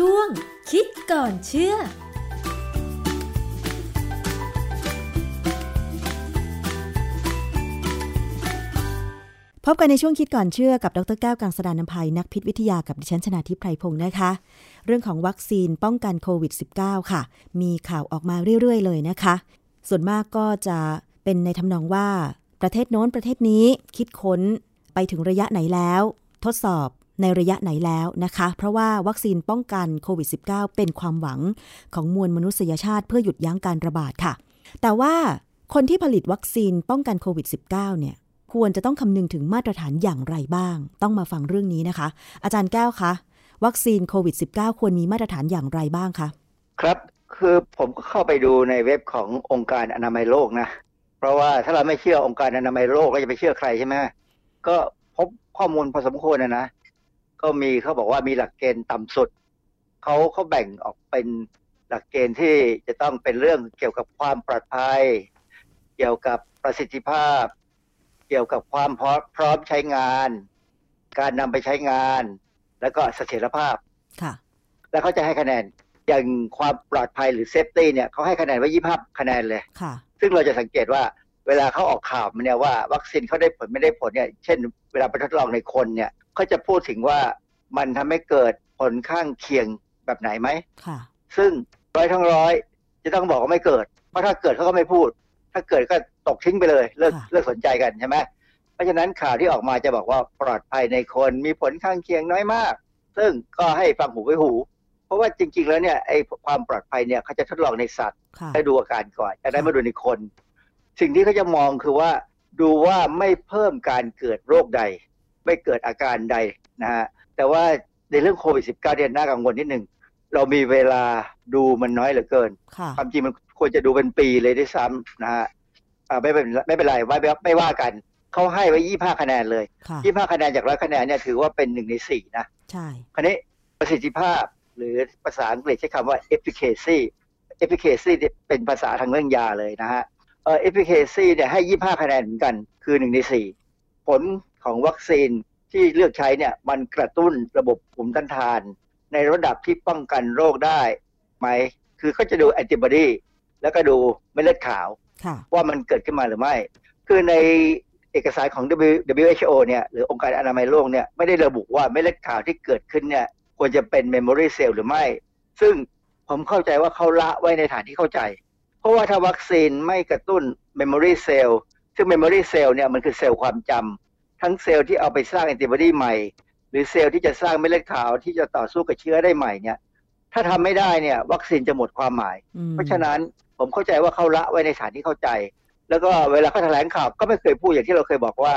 ช่วง คิดก่อนเชื่อพบกันในช่วงคิดก่อนเชื่อกับ ดรแก้วกังสดานนภัยนักพิษวิทยากับดิฉันชนาทิพไพรพงศ์นะคะ เรื่องของวัคซีนป้องกันโควิด -19 ค่ะ มีข่าวออกมาเรื่อย ๆ เลยนะคะ ส่วนมากก็จะเป็นในทำนองว่า ประเทศโน้นประเทศนี้คิดค้นไปถึงระยะไหนแล้ว ทดสอบ ในระยะไหนแล้วนะคะ เพราะว่าวัคซีนป้องกันโควิด -19 เป็นความหวังของมวลมนุษยชาติเพื่อหยุดยั้งการระบาดค่ะ แต่ว่าคนที่ผลิตวัคซีนป้องกันโควิด -19 เนี่ยควรจะต้องคำนึงถึงมาตรฐานอย่างไรบ้าง ต้องมาฟังเรื่องนี้นะคะ อาจารย์แก้วคะ วัคซีนโควิด -19 ควรมีมาตรฐานอย่างไรบ้างคะครับคือผมก็เข้าไปดูในเว็บขององค์การอนามัยโลกนะ เพราะว่าถ้าเราไม่เชื่อองค์การอนามัยโลกเราจะไปเชื่อใครใช่ไหมก็พบข้อมูลพอสมควรนะนะ ก็มีเขาบอกว่ามีหลักเกณฑ์ต่ำสุดเขาเขาแบ่งออกเป็นหลักเกณฑ์ที่จะต้องเป็นเรื่องเกี่ยวกับความปลอดภัย เกี่ยวกับประสิทธิภาพ เกี่ยวกับความพร้อมพร้อมใช้งาน การนำไปใช้งาน แล้วก็เสถียรภาพค่ะ แล้วเขาจะให้คะแนนอย่างความปลอดภัยหรือ safety เนี่ยเขาให้คะแนนไว้ยี่ห้าคะแนนเลยค่ะ ซึ่งเราจะสังเกตว่าเวลาเขาออกข่าวมาเนี่ยว่าวัคซีนเขาได้ผลไม่ได้ผลเนี่ย เช่น เวลาไปทดลองในคนเนี่ย เขาจะพูดถึงว่ามันทำให้เกิดผลข้างเคียงแบบไหนไหมค่ะซึ่งร้อยทั้งร้อยจะต้องบอกว่าไม่เกิด เพราะถ้าเกิดเขาก็ไม่พูด ถ้าเกิดก็ตกทิ้งไปเลย เลิกค่ะเลิกสนใจกันใช่ไหมเพราะฉะนั้นข่าวที่ออกมาจะบอกว่าปลอดภัยในคนมีผลข้างเคียงน้อยมาก ซึ่งก็ให้ฟังหูไว้หู เพราะว่าจริง ๆ แล้วเนี่ยไอ้ความปลอดภัยเนี่ยเขาจะทดลองในสัตว์ค่ะให้ดูอาการก่อนจากนั้นมาดูในคน สิ่งที่เขาจะมองคือว่าดูว่าไม่เพิ่มการเกิดโรคใด ไม่เกิดอาการใดนะฮะแต่ว่าในเรื่องโควิด -19 เนี่ยน่ากังวลนิดหนึ่งเรามีเวลาดูมันน้อยเหลือเกินค่ะความจริงมันควรจะดูเป็นปีเลยด้วยซ้ำนะฮะอ่าไม่เป็นไม่เป็นไรไม่ไม่ไม่ว่ากันเขาให้ไว้ยี่ห้าคะแนนเลยค่ะยี่ห้าคะแนนจากร้อยคะแนนเนี่ยถือว่าเป็นหนึ่งในสี่นะใช่คราวนี้ประสิทธิภาพหรือภาษาอังกฤษใช้คำว่า efficacy efficacy เนี่ยเป็นภาษาทางเรื่องยาเลยนะฮะเอ่อ efficacy เนี่ยให้25คะแนนเหมือนกันคือหนึ่งในสี่ผล ของวัคซีนที่เลือกใช้เนี่ยมันกระตุ้นระบบภูมิต้านทาน ในระดับที่ป้องกันโรคได้ไหม คือเขาจะดูแอนติบอดีแล้วก็ดูเม็ดเลือดขาวค่ะว่ามันเกิดขึ้นมาหรือไม่ คือในเอกสารของ W- WHO เนี่ยหรือองค์การอนามัยโลกเนี่ยไม่ได้ระบุว่าเม็ดเลือดขาวที่เกิดขึ้นเนี่ยควรจะเป็น memory cell หรือไม่ ซึ่งผมเข้าใจว่าเขาละไว้ในฐานที่เข้าใจ เพราะว่าถ้าวัคซีนไม่กระตุ้น memory cell ซึ่ง memory cell เนี่ยมันคือเซลล์ความจำ ทั้งเซลล์ที่เอาไปสร้างแอนติบอดีใหม่ หรือเซลล์ที่จะสร้างเม็ดเลือดขาวที่จะต่อสู้กับเชื้อได้ใหม่เนี่ย ถ้าทำไม่ได้เนี่ย วัคซีนจะหมดความหมายอืมเพราะฉะนั้นผมเข้าใจว่าเขาละไว้ในฐานที่เข้าใจ แล้วก็เวลาเขาแถลงข่าวก็ไม่เคยพูดอย่างที่เราเคยบอกว่า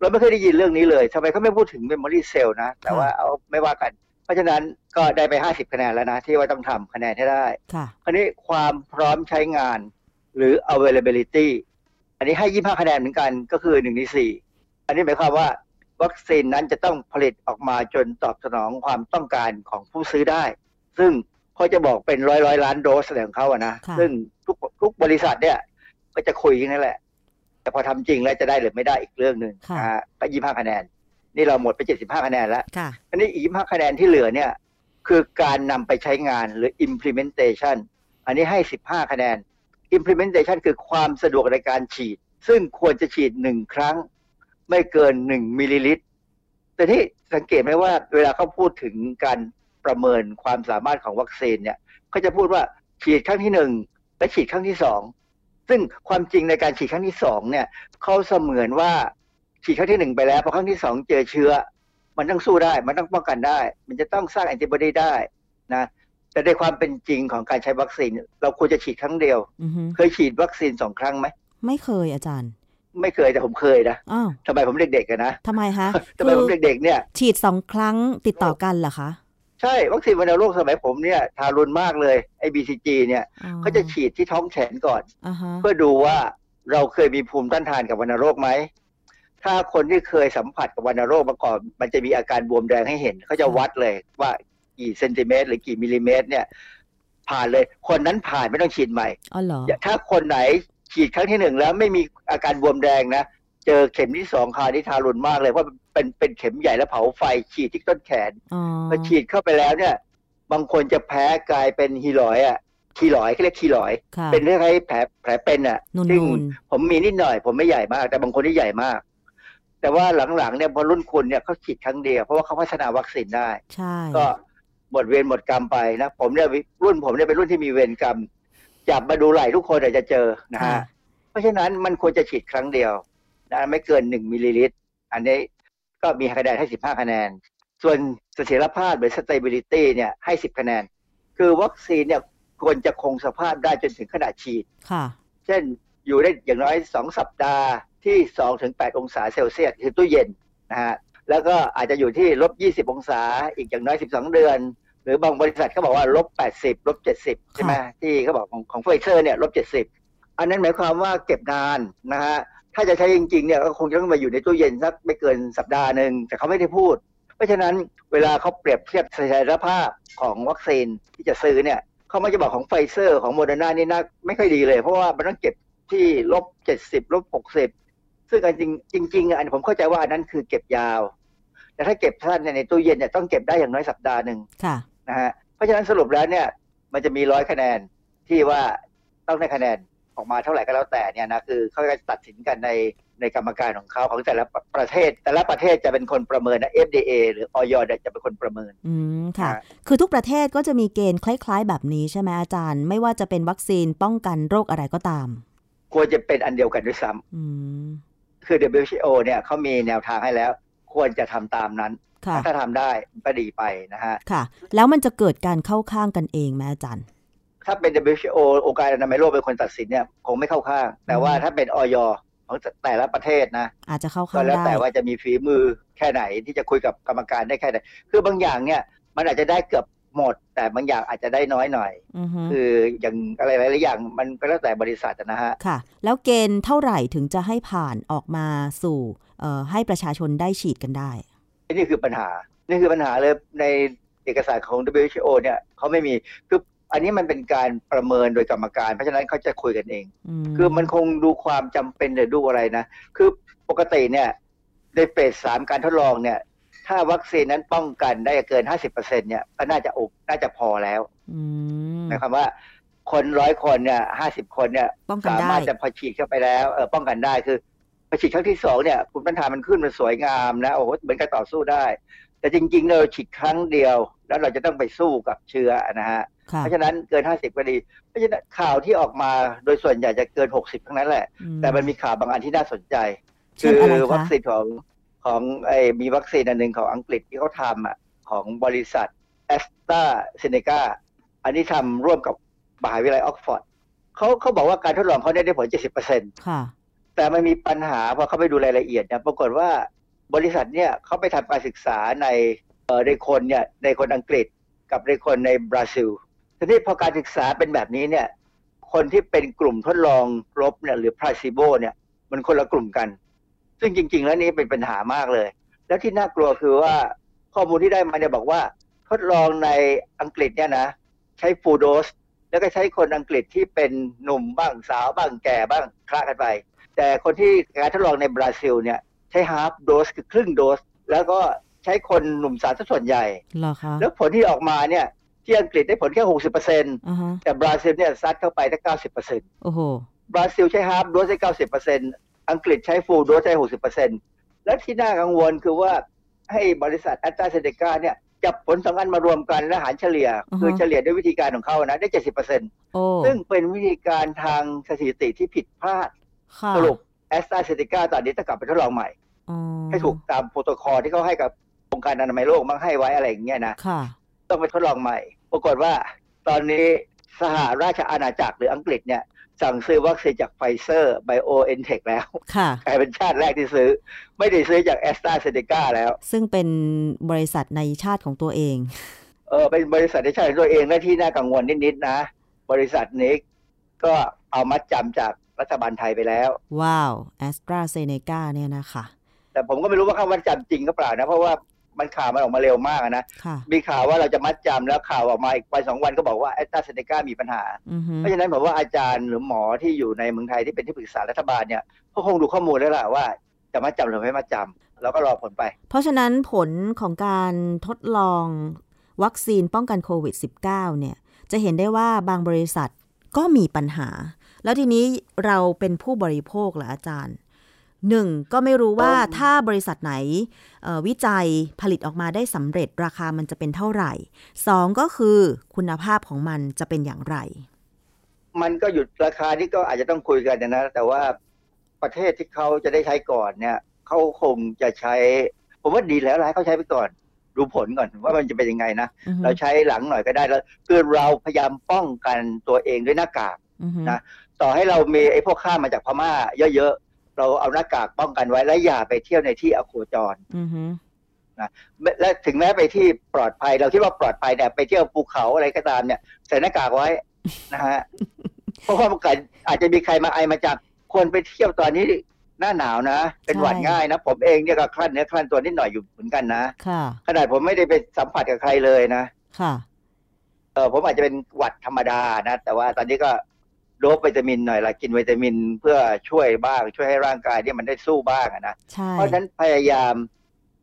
เราไม่เคยได้ยินเรื่องนี้เลยทำไมเขาไม่พูดถึง memory cell นะ แต่ว่าเอาไม่ว่ากัน เพราะฉะนั้นก็ได้ไป 50 คะแนนแล้วนะ ที่ว่าต้องทำคะแนนให้ได้ค่ะคราวนี้ความพร้อมใช้งานหรือ availability อันนี้ให้ 25 คะแนนเหมือนกันก็คือ1ใน4 อันนี้หมายความว่าวัคซีนนั้นจะต้องผลิตออกมาจนตอบสนองความต้องการของผู้ซื้อได้ ซึ่งเขาจะบอกเป็นร้อยร้อยล้านโดสแสดงเขาอะนะค่ะซึ่งทุกทุกบริษัทเนี่ย ก็จะคุยกันนั่นแหละ แต่พอทำจริงแล้วจะได้หรือไม่ได้อีกเรื่องหนึ่งค่ะนะฮะก็ยี่ห้าคะแนน นี่เราหมดไปเจ็ดสิบห้าคะแนนแล้วค่ะอันนี้อีกยี่ห้าคะแนนที่เหลือเนี่ย คือการนำไปใช้งานหรือ implementation อันนี้ให้สิบห้าคะแนน implementation คือความสะดวกในการฉีด ซึ่งควรจะฉีดหนึ่งครั้ง ไม่เกินหนึ่งมิลลิลิตร แต่ที่สังเกตไหมว่าเวลาเขาพูดถึงการประเมินความสามารถของวัคซีนเนี่ยเขาจะพูดว่าฉีดครั้งที่หนึ่งและฉีดครั้งที่สองซึ่งความจริงในการฉีดครั้งที่สองเนี่ยเขาเสมือนว่าฉีดครั้งที่หนึ่งไปแล้วพอครั้งที่สองเจอเชื้อ มันต้องสู้ได้ มันต้องป้องกันได้ มันจะต้องสร้างแอนติบอดีได้นะแต่ในความเป็นจริงของการใช้วัคซีน เราควรจะฉีดครั้งเดียวอือฮึเคยฉีดวัคซีนสองครั้งไหม ไม่เคยอาจารย์ ไม่เคยแต่ผมเคยนะอ้าวทำไมผมเด็กๆกันนะทำไมคะทำไมผมเด็กๆเนี่ย ฉีดสองครั้งติดต่อกันเหรอคะ ใช่วัคซีนวัณโรคสมัยผมเนี่ยทารุณมากเลยไอ้ BCG เนี่ยอ๋อเขาจะฉีดที่ท้องแขนก่อนอ่าฮะเพื่อดูว่าเราเคยมีภูมิต้านทานกับวัณโรคไหมถ้าคนที่เคยสัมผัสกับวัณโรคมาก่อน มันจะมีอาการบวมแดงให้เห็นเขาจะวัดเลยว่ากี่เซนติเมตรหรือกี่มิลลิเมตรเนี่ยผ่านเลย คนนั้นผ่านไม่ต้องฉีดใหม่อ๋อเหรอถ้าคนไหน ฉีดครั้งที่หนึ่งแล้วไม่มีอาการบวมแดงนะเจอเข็มที่สองคราวนี้ทารุณมากเลยเพราะเป็นเป็นเข็มใหญ่แล้วเผาไฟฉีดที่ต้นแขนอ๋อพอฉีดเข้าไปแล้วเนี่ย บางคนจะแพ้กลายเป็นฮีลอยอะคีลอยเขาเรียกคีลอยค่ะเป็นคล้ายๆแผลแผลเป็นอะนูซึ่งนผมมีนิดหน่อย ผมไม่ใหญ่มาก แต่บางคนที่ใหญ่มาก แต่ว่าหลังๆเนี่ยพอรุ่นคุณเนี่ยเขาฉีดครั้งเดียวเพราะว่าเขาพัฒนาวัคซีนได้ๆใช่ก็หมดเวรหมดกรรมไปนะ ผมเนี่ยรุ่นผมเนี่ยเป็นรุ่นที่มีเวรกรรม จับมาดูไหล่ทุกคนอาจจะเจอนะค่ะฮะเพราะฉะนั้นมันควรจะฉีดครั้งเดียวนะไม่เกินหนึ่งมิลลิลิตร อันนี้ก็มีคะแนนให้สิบห้าคะแนน ส่วนเสถียรภาพหรือ stability เนี่ยให้สิบคะแนน คือวัคซีนเนี่ยควรจะคงสภาพได้จนถึงขณะฉีดค่ะเช่นอยู่ได้อย่างน้อยสองสัปดาห์ที่สองถึงแปดองศาเซลเซียสคือตู้เย็นนะฮะแล้วก็อาจจะอยู่ที่ลบยี่สิบองศาอีกอย่างน้อยสิบสองเดือน หรือบางบริษัทเขาบอกว่าลบแปดสิบลบเจ็ดสิบใช่ไหมที่เขาบอกของของไฟเซอร์เนี่ยลบเจ็ดสิบอันนั้นหมายความว่าเก็บนานนะฮะถ้าจะใช้จริงๆเนี่ยก็คงจะต้องมาอยู่ในตู้เย็นสักไม่เกินสัปดาห์หนึ่งแต่เขาไม่ได้พูด เพราะฉะนั้นเวลาเขาเปรียบเทียบเสถียรภาพของวัคซีนที่จะซื้อเนี่ยเขามักจะบอกของไฟเซอร์ของโมเดอร์นานี่น่าไม่ค่อยดีเลย เพราะว่ามันต้องเก็บที่ลบเจ็ดสิบลบหกสิบซึ่งอันจริงจริงๆอันผมเข้าใจว่าอันนั้นคือเก็บยาว แต่ถ้าเก็บสั้นเนี่ยในตู้เย็นเนี่ยต้องเก็บได้อย่างน้อยสัปดาห์หนึ่งค่ะ นะฮะเพราะฉะนั้นสรุปแล้วเนี่ยมันจะมีร้อยคะแนนที่ว่าต้องได้คะแนนออกมาเท่าไหร่ก็แล้วแต่เนี่ยนะคือเขาจะตัดสินกันในในกรรมการของเขาของแต่ละประเทศ แต่ละประเทศจะเป็นคนประเมินนะ FDA หรืออยเนี่ยจะเป็นคนประเมิน อืมค่ะอ่าคือทุกประเทศก็จะมีเกณฑ์คล้ายๆ แบบนี้ใช่ไหมอาจารย์ ไม่ว่าจะเป็นวัคซีนป้องกันโรคอะไรก็ตาม ควรจะเป็นอันเดียวกันด้วยซ้อืมำคือ WHO เนี่ยเขามีแนวทางให้แล้ว ควรจะทำตามนั้นค่ะ ถ้าทำได้ก็ดีไปนะฮะค่ะ แล้วมันจะเกิดการเข้าข้างกันเองไหมอาจารย์ ถ้าเป็น WHO องค์การอนามัยโลกเป็นคนตัดสินเนี่ยคงไม่เข้าข้าง แต่ว่าถ้าเป็นอยของแต่ละประเทศนะ อาจจะเข้าก็ข้างแล้วได้แต่ว่าจะมีฝีมือแค่ไหนที่จะคุยกับกรรมการได้แค่ไหนคือบางอย่างเนี่ยมันอาจจะได้เกือบหมด แต่บางอย่างอาจจะได้น้อยหน่อยอือฮึคืออย่างอะไรหลายๆอย่างมันก็แล้วแต่บริษัทนะฮะค่ะ แล้วเกณฑ์เท่าไหร่ถึงจะให้ผ่านออกมาสู่เอ่อให้ประชาชนได้ฉีดกันได้ นี่คือปัญหา นี่คือปัญหาเลยในเอกสารของ WHO เนี่ยเขาไม่มีคืออันนี้มันเป็นการประเมินโดยกรรมการ เพราะฉะนั้นเขาจะคุยกันเองอืมคือมันคงดูความจำเป็นหรือดูอะไรนะ คือปกติเนี่ยในเฟสสามการทดลองเนี่ย ถ้าวัคซีนนั้นป้องกันได้เกิน50%เนี่ยก็น่าจะอกน่าจะพอแล้วอืมหมายความว่า คนร้อยคนเนี่ยห้าสิบคนเนี่ยป้องกันสาได้มารถจะพอฉีดเข้าไปแล้วเออป้องกันได้คือ พอฉีดครั้งที่สองเนี่ยภูมิต้านทานมันขึ้นมันสวยงามนะโอ้โหเหมือนกับต่อสู้ได้ แต่จริงๆเราฉีดครั้งเดียว แล้วเราจะต้องไปสู้กับเชื้อนะฮะค่ะเพราะฉะนั้นเกิน 50ก็ดีเพราะฉะนั้นข่าวที่ออกมาโดยส่วนใหญ่จะเกิน 60 ทั้งนั้นแหละอืแต่มันมีข่าวบางอันที่น่าสนใจเช่คืนอะไรวัคะคซีนของของไอ้มีวัคซีนอันหนึ่งของอังกฤษที่เขาทำอะของบริษัทแอสตราเซเนกาอันนี้ทำร่วมกับมหาวิทยาลัยออกซ์ฟอร์ดเขาเขาบอกว่าการทดลองเขาเนี่ยได้ผล 70%ค่ะ แต่มันมีปัญหาพอเขาไปดูรายละเอียดเนี่ยปรากฏว่าบริษัทเนี่ยเขาไปทำการศึกษาในเอ่อในคนเนี่ยในคนอังกฤษกับในคนในบราซิล ทีนี้พอการศึกษาเป็นแบบนี้เนี่ยคนที่เป็นกลุ่มทดลองลบเนี่ยหรือ placebo เนี่ยมันคนละกลุ่มกัน ซึ่งจริง ๆ แล้วนี่เป็นปัญหามากเลย แล้วที่น่ากลัวคือว่าข้อมูลที่ได้มาเนี่ยบอกว่า ทดลองในอังกฤษเนี่ยนะใช้ฟูโดสแล้วก็ใช้คนอังกฤษที่เป็นหนุ่มบ้างสาวบ้างแก่บ้างคลากันไป แต่คนที่การทดลองในบราซิลเนี่ยใช้ฮา f โดสคือครึ่งโดส แล้วก็ใช้คนหนุ่มสาวซะส่วนใหญ่เหรอคะแล้วผลที่ออกมาเนี่ยที่อังกฤษได้ผลแค่หกสิบเปอร์เซ็นต์อ่าฮะแต่บราซิลเนี่ยซัดเข้าไปได้เก้าสิบเปอร์เซ็นต์โอ้โหบราซิลใช้ฮา f โดสได้เก้าสิบเปอร์เซ็นต์อังกฤษใช้ full dose ได้หกสิบเปอร์เซ็นต์และที่น่ากังวลคือว่าให้บริษัทแอสตราเซเนกาเนี่ยจับผลสองอันมารวมกันและหารเฉลี่ยอือฮะคือเฉลี่ยด้วยวิธีการของเขานะได้เจ็ดสิบเปอร์เซ็นต์โอ้ซึ่งเป็นวิธีการทางสถิติที่ผิดพลาดค่ะ สรุปแอสตราเซเนกาตอนนี้ต้องกลับไปทดลองใหม่อ๋อให้ถูกตามโปรโตคอลที่เขาให้กับองค์การอนามัยโลกมั่งให้ไว้อะไรอย่างเงี้ยนะค่ะต้องไปทดลองใหม่ ปรากฏว่าตอนนี้สหราชอาณาจักรหรืออังกฤษเนี่ยสั่งซื้อวัคซีนจากไฟเซอร์ไบโอเอ็นเทคแล้วค่ะกลายเป็นชาติแรกที่ซื้อ ไม่ได้ซื้อจากแอสตราเซเนกาแล้ว ซึ่งเป็นบริษัทในชาติของตัวเอง เออเป็นบริษัทในชาติของตัวเองและที่น่ากังวลนิดๆนะ บริษัทนี้ก็เอามัดจำจาก รัฐบาลไทยไปแล้ว ว้าวแอสตราเซเนกาเนี่ยนะคะ แต่ผมก็ไม่รู้ว่าเขามัดจำจริงรึเปล่านะ เพราะว่ามันข่าวมันออกมาเร็วมากอะนะค่ะมีข่าวว่าเราจะมัดจำแล้วข่าวออกมาอีกวันสองวันก็บอกว่าแอสตราเซเนกามีปัญหาอือฮึเพราะฉะนั้นผมว่าอาจารย์หรือหมอที่อยู่ในเมืองไทยที่เป็นที่ปรึกษารัฐบาลเนี่ยก็คงดูข้อมูลแล้วล่ะว่าจะมัดจำหรือไม่มัดจำแล้วก็รอผลไป เพราะฉะนั้นผลของการทดลองวัคซีนป้องกันโควิด -19 เนี่ยจะเห็นได้ว่าบางบริษัทก็มีปัญหา แล้วทีนี้เราเป็นผู้บริโภคเหรออาจารย์หนึ่งก็ไม่รู้ว่าถ้าบริษัทไหนวิจัยผลิตออกมาได้สำเร็จราคามันจะเป็นเท่าไหร่สองก็คือคุณภาพของมันจะเป็นอย่างไร มันก็หยุดราคานี่ก็อาจจะต้องคุยกันนะ แต่ว่าประเทศที่เขาจะได้ใช้ก่อนเนี่ยเขาคงจะใช้ ผมว่าดีแล้วให้เขาใช้ไปก่อน ดูผลก่อนว่ามันจะเป็นยังไงนะ เราใช้หลังหน่อยก็ได้แล้วคือเราพยายามป้องกันตัวเองด้วยหน้ากาก นะต่อให้เรามีไอ้พวกข้ามาจากพม่า เยอะๆเราเอาหน้ากากป้องกันไว้และอย่าไปเที่ยวในที่อโคจรนะและถึงแม้ไปที่ปลอดภัย เราคิดว่าปลอดภัยเนี่ยไปเที่ยวภูเขาอะไรก็ตามเนี่ยใส่หน้ากากไว้นะฮะเพราะว่ามันอาจจะมีใครมาไอมาจากคนไปเที่ยวตอนนี้หน้าหนาวนะ เป็นหวัดง่ายนะ ผมเองเนี่ยก็คลั่นเนื้อคลั่นตัวนิดหน่อยอยู่เหมือนกันนะค่ะขนาดผมไม่ได้ไปสัมผัสกับใครเลยนะค่ะเออผมอาจจะเป็นหวัดธรรมดานะ แต่ว่าตอนนี้ก็ โดบวิตามินหน่อยละกินวิตามินเพื่อช่วยบ้างช่วยให้ร่างกายเนี่ยมันได้สู้บ้างนะเพราะฉะนั้นพยายาม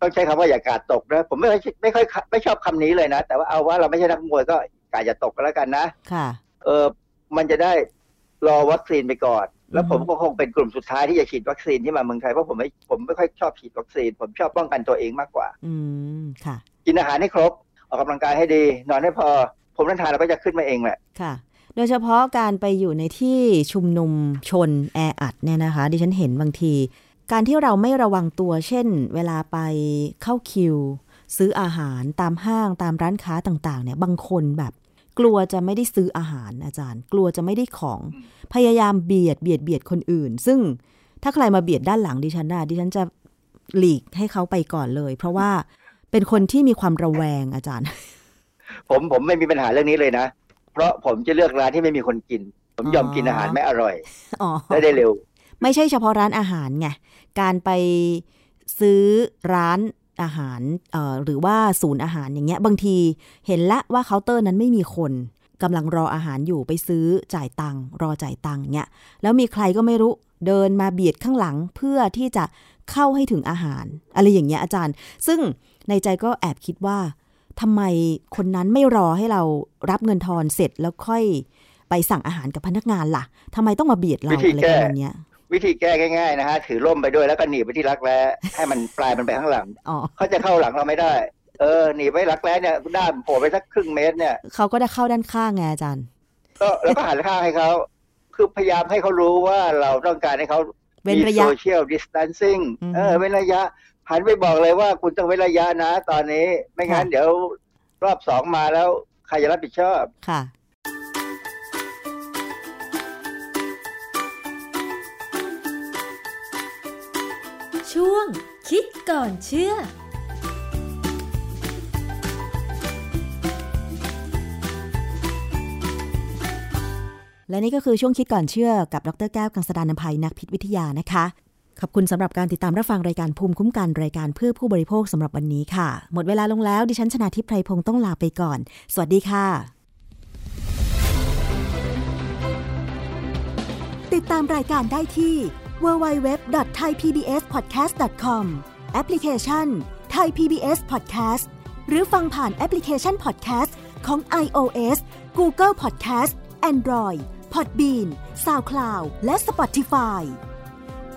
ต้องใช้คำว่าอย่ากาดตกนะผมไม่ค่อยไม่ค่อยไม่ชอบคำนี้เลยนะ แต่ว่าเอาว่าเราไม่ใช่นักมวยก็กาดอย่าตกก็แล้วกันนะค่ะ เออมันจะได้รอวัคซีนไปก่อน แล้วผมก็คงเป็นกลุ่มสุดท้ายที่จะฉีดวัคซีนที่มาเมืองไทยเพราะผมไม่ผมไม่ค่อยชอบฉีดวัคซีน ผมชอบป้องกันตัวเองมากกว่า อืมค่ะ กินอาหารให้ครบออกกำลังกายให้ดี นอนให้พอ ผมนั้นทานเราก็จะขึ้นมาเองแหละค่ะ โดยเฉพาะการไปอยู่ในที่ชุมนุมชนแออัดเนี่ยนะคะ ดิฉันเห็นบางที การที่เราไม่ระวังตัวเช่น เวลาไปเข้าคิว ซื้ออาหารตามห้างตามร้านค้าต่างๆเนี่ยบางคนแบบกลัวจะไม่ได้ซื้ออาหารอาจารย์ กลัวจะไม่ได้ของพยายามเบียดเบียดเบียดคนอื่น ซึ่งถ้าใครมาเบียดด้านหลังดิฉันนะดิฉันจะหลีกให้เขาไปก่อนเลย เพราะว่าเป็นคนที่มีความระแวงอาจารย์ ผมผมไม่มีปัญหาเรื่องนี้เลยนะ เพราะผมจะเลือกร้านที่ไม่มีคนกิน ผมยอมกินอาหารไม่อร่อยได้ได้เร็ว ไม่ใช่เฉพาะร้านอาหารไงการไปซื้อร้านอาหารหรือว่าศูนย์อาหารอย่างเงี้ย บางทีเห็นละว่าเคาน์เตอร์นั้นไม่มีคนกำลังรออาหารอยู่ไปซื้อจ่ายตังค์รอจ่ายตังค์เงี้ยแล้วมีใครก็ไม่รู้เดินมาเบียดข้างหลังเพื่อที่จะเข้าให้ถึงอาหาร อะไรอย่างเงี้ยอาจารย์ ซึ่งในใจก็แอบคิดว่า ทำไมคนนั้นไม่รอให้เรารับเงินทอนเสร็จแล้วค่อยไปสั่งอาหารกับพนักงานละ่ะทำไมต้องมาเบียดเราอะไรประมาณนี้วิธีแก้ง่ายๆนะฮะถือร่มไปด้วยแล้วก็หนีไปที่รักแร้ให้มันปลายมันไปข้างหลังเขาจะเข้าหลังเราไม่ได้ เออหนีไปรักแร้เนี่ยด้านโผล่ไปสักครึ่งเมตรเนี่ยเขาก็ได้เข้าด้านข้างไงอาจารย์ ก็แล้วก็หันข้างให้เขาคือพยายามให้เขารู้ว่าเราต้องการให้เขาเว้นระยะโซเชียลดิสทันซิ่งเออเว้นระยะ หันไปบอกเลยว่าคุณต้องเว้นระยะนะตอนนี้ ไม่งั้นเดี๋ยวรอบสองมาแล้วใครจะรับผิดชอบค่ะช่วงคิดก่อนเชื่อ และนี่ก็คือช่วงคิดก่อนเชื่อกับ ดรแก้วกังสดานนภัยนักพิษวิทยานะคะ ขอบคุณสำหรับการติดตามรับฟังรายการภูมิคุ้มกันรายการเพื่อผู้บริโภคสำหรับวันนี้ค่ะ หมดเวลาลงแล้วดิฉันชนะทิพไพรพงศ์ต้องลาไปก่อน สวัสดีค่ะ ติดตามรายการได้ที่ www.thaipbspodcast.com แอปพลิเคชัน Thai PBS Podcast หรือฟังผ่านแอปพลิเคชัน Podcast ของ iOS Google Podcast Android Podbean SoundCloud และ Spotify